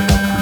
profondément